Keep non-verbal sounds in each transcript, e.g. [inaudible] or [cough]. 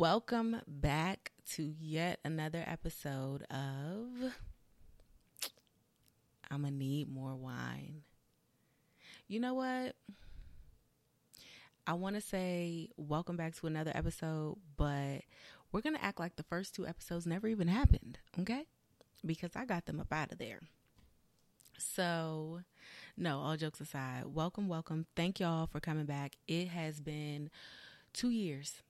Welcome back to yet another episode of I'm gonna need more wine. You know what? I want to say welcome back to another episode, but we're gonna act like the first two episodes never even happened, okay? Because I got them up out of there. So, no, all jokes aside, welcome, welcome. Thank y'all for coming back. It has been two years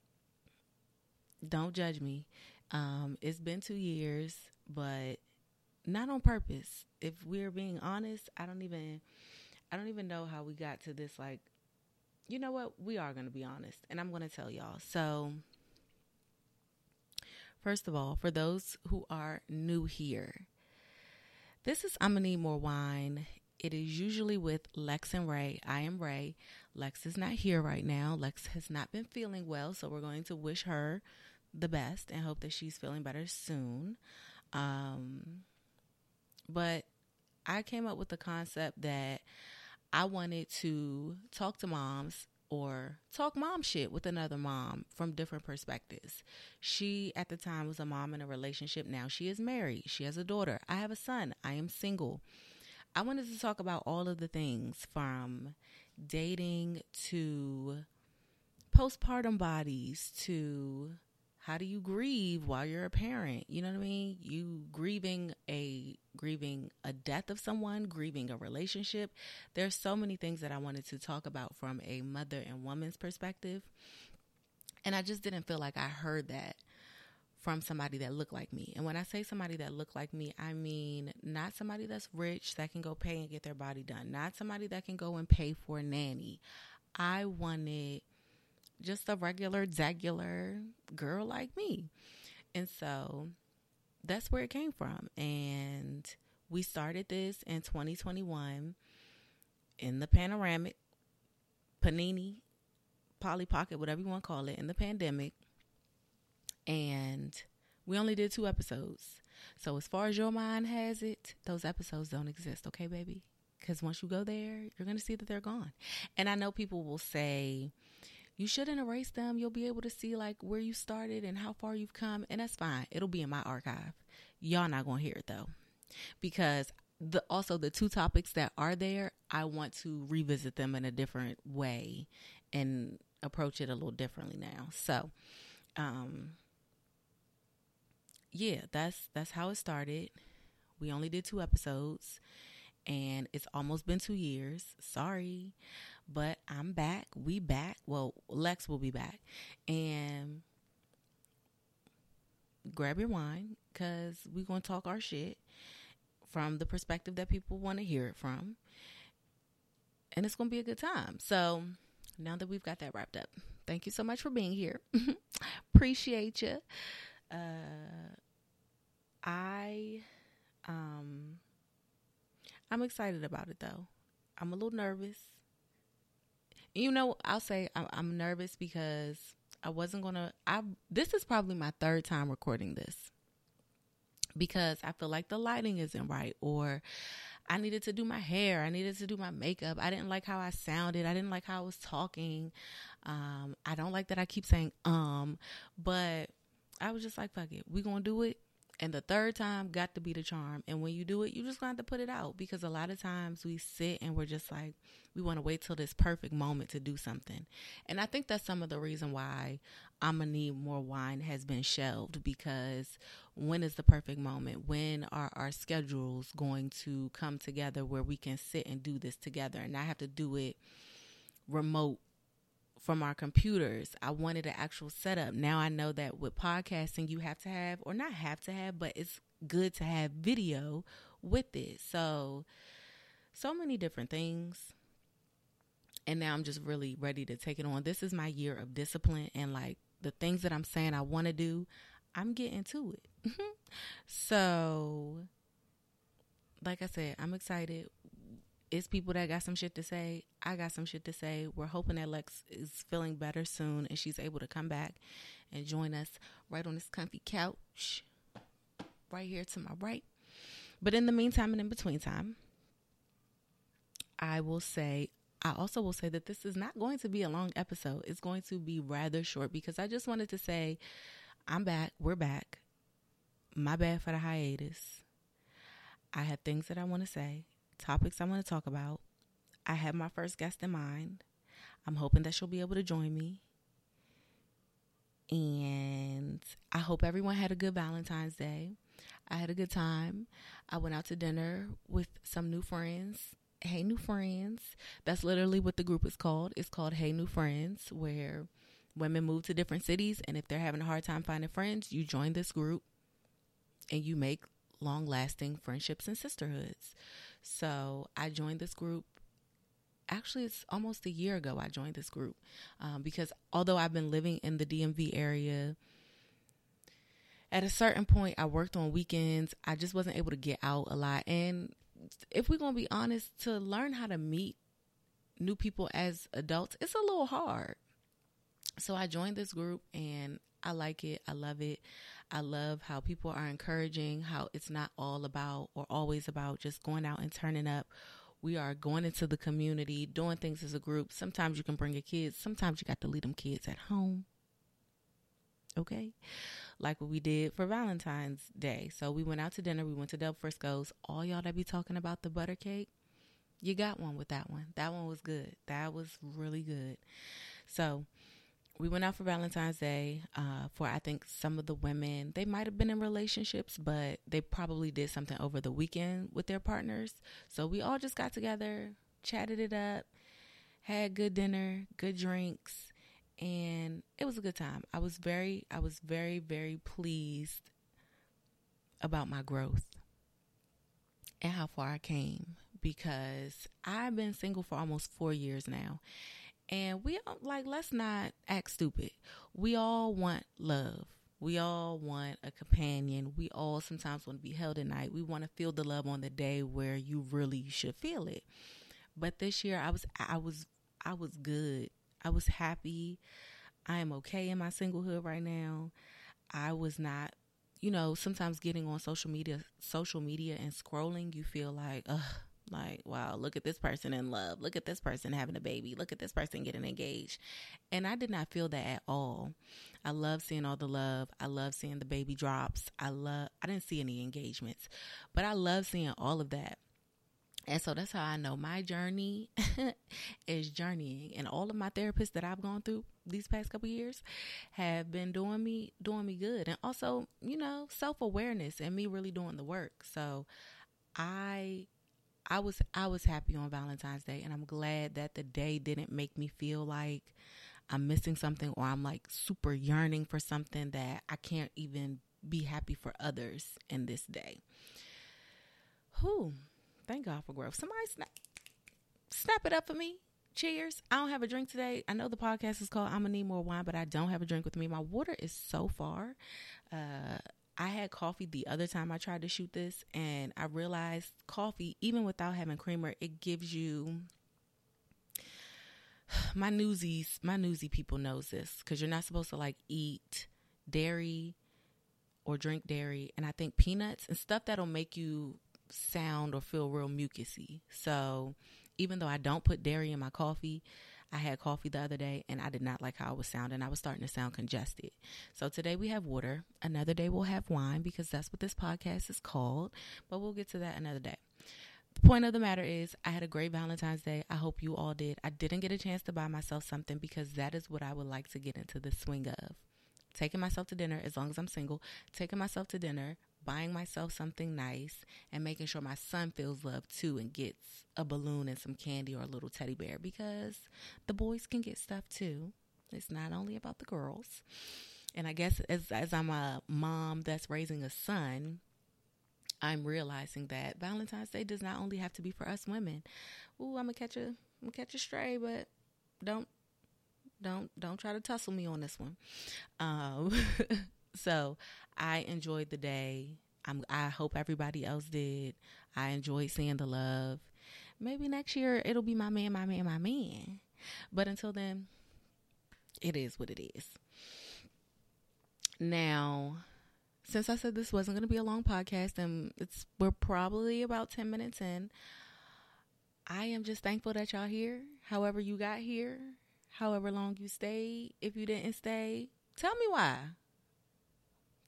don't judge me. Um, it's been two years, but not on purpose. If we're being honest, I don't even I don't even know how we got to this like you know what? We are going to be honest, and I'm going to tell y'all. So, first of all, for those who are new here, this is I'm going to need more wine. It is usually with Lex and Ray. I am Ray. Lex is not here right now. Lex has not been feeling well, so we're going to wish her the best and hope that she's feeling better soon. Um, but I came up with the concept that I wanted to talk to moms or talk mom shit with another mom from different perspectives. She, at the time, was a mom in a relationship. Now she is married. She has a daughter. I have a son. I am single. I wanted to talk about all of the things from dating to postpartum bodies to how do you grieve while you're a parent? You know what i mean? You grieving a grieving a death of someone grieving a relationship. There's so many things that i wanted to talk about from a mother and woman's perspective. And i just didn't feel like i heard that from somebody that looked like me. And when i say somebody that looked like me i mean not somebody that's rich that can go pay and get their body done not somebody that can go and pay for a nanny. I wanted just a regular, zagular girl like me. And so that's where it came from. And we started this in 2021 in the panoramic, panini, Polly Pocket, whatever you want to call it, in the pandemic. And we only did two episodes. So as far as your mind has it, those episodes don't exist, okay, baby? Because once you go there, you're going to see that they're gone. And I know people will say, you shouldn't erase them. You'll be able to see like where you started and how far you've come, and that's fine. It'll be in my archive. Y'all not gonna hear it though, because the also the two topics that are there, I want to revisit them in a different way and approach it a little differently now. So, um, yeah, that's that's how it started. We only did two episodes, and it's almost been two years. Sorry. But I'm back. We back. Well, Lex will be back. And grab your wine because we're going to talk our shit from the perspective that people want to hear it from. And it's going to be a good time. So now that we've got that wrapped up, thank you so much for being here. [laughs] Appreciate you. Uh, I, um, I'm excited about it though. I'm a little nervous you know, I'll say I'm nervous because I wasn't gonna. I this is probably my third time recording this because I feel like the lighting isn't right or. I needed to do my hair. I needed to do my makeup. I didn't like how I sounded. I didn't like how I was talking. Um, I don't like that I keep saying um, but I was just like, fuck it. We gonna do it and the third time got to be the charm. And when you do it, you just got to put it out because a lot of times we sit and we're just like, we want to wait till this perfect moment to do something. And I think that's some of the reason why I'm to need more wine has been shelved because when is the perfect moment? When are our schedules going to come together where we can sit and do this together and not have to do it remote from our computers. I wanted an actual setup. Now I know that with podcasting, you have to have, or not have to have, but it's good to have video with it. So, so many different things. And now I'm just really ready to take it on. This is my year of discipline and like the things that I'm saying I want to do, I'm getting to it. [laughs] so, like I said, I'm excited it's people that got some shit to say. I got some shit to say. We're hoping that Lex is feeling better soon and she's able to come back and join us right on this comfy couch, right here to my right. But in the meantime and in between time, I will say I also will say that this is not going to be a long episode. It's going to be rather short because I just wanted to say I'm back. We're back. My bad for the hiatus. I have things that I want to say, topics I want to talk about. I have my first guest in mind. I'm hoping that she'll be able to join me. And I hope everyone had a good Valentine's Day. I had a good time. I went out to dinner with some new friends. Hey, new friends. That's literally what the group is called. It's called Hey, New Friends, where women move to different cities. And if they're having a hard time finding friends, you join this group and you make long lasting friendships and sisterhoods. So I joined this group. Actually, it's almost a year ago I joined this group um, because although I've been living in the DMV area, at a certain point, I worked on weekends. I just wasn't able to get out a lot. And if we're going to be honest, to learn how to meet new people as adults, it's a little hard. So I joined this group and I like it. I love it. I love how people are encouraging, how it's not all about or always about just going out and turning up. We are going into the community, doing things as a group. Sometimes you can bring your kids, sometimes you got to leave them kids at home. Okay? Like what we did for Valentine's Day. So we went out to dinner, we went to Del Frisco's. All y'all that be talking about the butter cake, you got one with that one. That one was good. That was really good. So we went out for Valentine's Day uh, for I think some of the women. They might have been in relationships, but they probably did something over the weekend with their partners. So we all just got together, chatted it up, had good dinner, good drinks, and it was a good time. I was very, I was very, very pleased about my growth and how far I came because I've been single for almost four years now. And we like, let's not act stupid. We all want love. We all want a companion. We all sometimes want to be held at night. We want to feel the love on the day where you really should feel it. But this year I was I was I was good. I was happy. I am okay in my singlehood right now. I was not, you know, sometimes getting on social media social media and scrolling, you feel like, ugh, like, wow, look at this person in love. Look at this person having a baby. Look at this person getting engaged. And I did not feel that at all. I love seeing all the love. I love seeing the baby drops. I love, I didn't see any engagements, but I love seeing all of that. And so that's how I know my journey [laughs] is journeying. And all of my therapists that I've gone through these past couple years have been doing me doing me good. And also, you know, self-awareness and me really doing the work. So I I was I was happy on Valentine's Day and I'm glad that the day didn't make me feel like I'm missing something or I'm like super yearning for something that I can't even be happy for others in this day. Who? Thank God for growth. Somebody snap snap it up for me. Cheers. I don't have a drink today. I know the podcast is called I'm gonna need more wine, but I don't have a drink with me. My water is so far. Uh I had coffee the other time I tried to shoot this, and I realized coffee, even without having creamer, it gives you. [sighs] My newsies, my newsy people knows this because you're not supposed to like eat dairy or drink dairy, and I think peanuts and stuff that'll make you sound or feel real mucusy. So even though I don't put dairy in my coffee, I had coffee the other day and I did not like how I was sounding. I was starting to sound congested. So today we have water. Another day we'll have wine because that's what this podcast is called. But we'll get to that another day. The point of the matter is, I had a great Valentine's Day. I hope you all did. I didn't get a chance to buy myself something because that is what I would like to get into the swing of. Taking myself to dinner, as long as I'm single, taking myself to dinner, buying myself something nice and making sure my son feels loved too and gets a balloon and some candy or a little teddy bear because the boys can get stuff too. It's not only about the girls. And I guess as as I'm a mom that's raising a son, I'm realizing that Valentine's Day does not only have to be for us women. Ooh, I'm gonna catch a I'm gonna catch a stray, but don't don't don't try to tussle me on this one. Um, [laughs] so I enjoyed the day. I'm, I hope everybody else did. I enjoyed seeing the love. Maybe next year it'll be my man, my man, my man. But until then, it is what it is. Now, since I said this wasn't going to be a long podcast and it's we're probably about 10 minutes in, I am just thankful that y'all here. However you got here, however long you stayed. If you didn't stay, tell me why.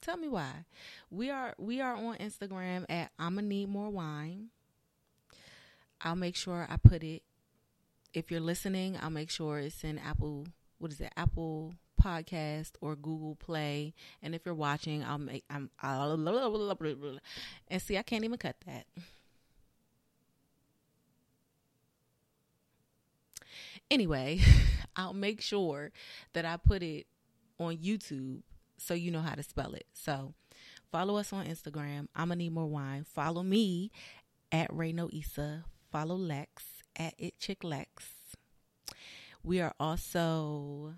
Tell me why. We are we are on Instagram at I'ma need more wine. I'll make sure I put it. If you're listening, I'll make sure it's in Apple. What is it? Apple Podcast or Google Play. And if you're watching, I'll make. I'm. I'll, and see, I can't even cut that. Anyway, [laughs] I'll make sure that I put it on YouTube so you know how to spell it. So follow us on Instagram. I'm gonna need more wine. Follow me at Rayno Issa. Follow Lex at It Chick Lex. We are also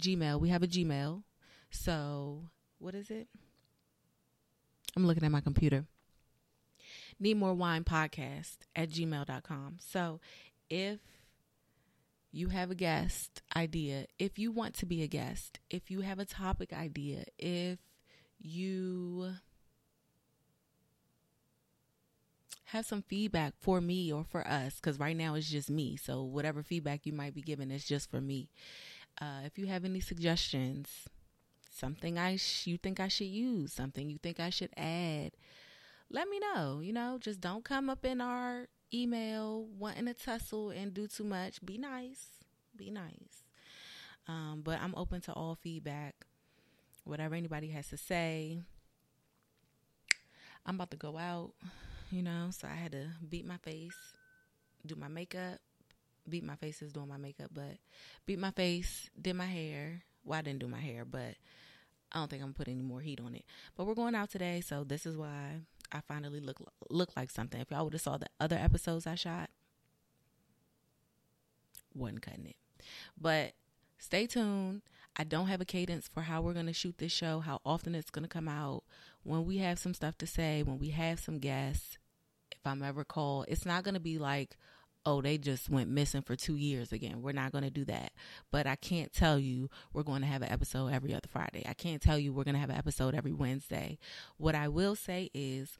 Gmail. We have a Gmail. So what is it? I'm looking at my computer. Need more wine podcast at gmail.com. So if you have a guest idea, if you want to be a guest, if you have a topic idea, if you have some feedback for me or for us, because right now it's just me. So whatever feedback you might be giving is just for me. Uh, if you have any suggestions, something I sh- you think I should use, something you think I should add, let me know. You know, just don't come up in our email wanting to tussle and do too much. Be nice. Be nice. Um, but I'm open to all feedback, whatever anybody has to say. I'm about to go out, you know, so I had to beat my face, do my makeup. Beat my face is doing my makeup, but beat my face, did my hair. Well, I didn't do my hair, but I don't think I'm putting any more heat on it. But we're going out today, so this is why I finally look look like something. If y'all would have saw the other episodes I shot, wasn't cutting it. But stay tuned. I don't have a cadence for how we're going to shoot this show, how often it's going to come out. When we have some stuff to say, when we have some guests, if I'm ever called, it's not going to be like, oh, they just went missing for two years again. We're not going to do that. But I can't tell you we're going to have an episode every other Friday. I can't tell you we're going to have an episode every Wednesday. What I will say is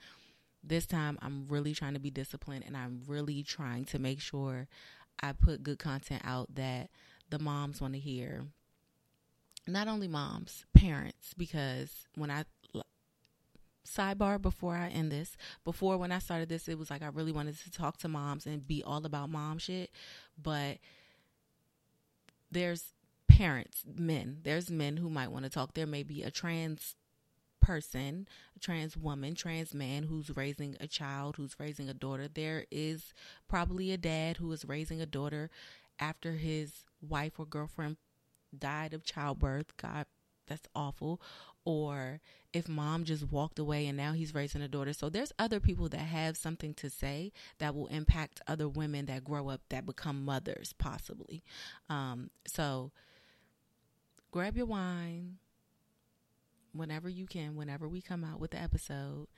this time I'm really trying to be disciplined and I'm really trying to make sure I put good content out that the moms want to hear. Not only moms, parents, because when I sidebar before I end this. Before when I started this, it was like I really wanted to talk to moms and be all about mom shit. But there's parents, men. There's men who might want to talk. There may be a trans person, a trans woman, trans man who's raising a child, who's raising a daughter. There is probably a dad who is raising a daughter after his wife or girlfriend died of childbirth. God, that's awful. Or if mom just walked away and now he's raising a daughter. So there's other people that have something to say that will impact other women that grow up that become mothers, possibly. Um, so grab your wine whenever you can, whenever we come out with the episode,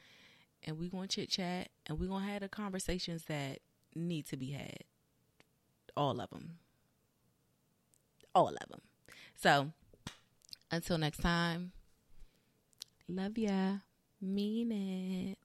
and we're going to chit chat and we're going to have the conversations that need to be had. All of them. All of them. So until next time. Love ya. Mean it.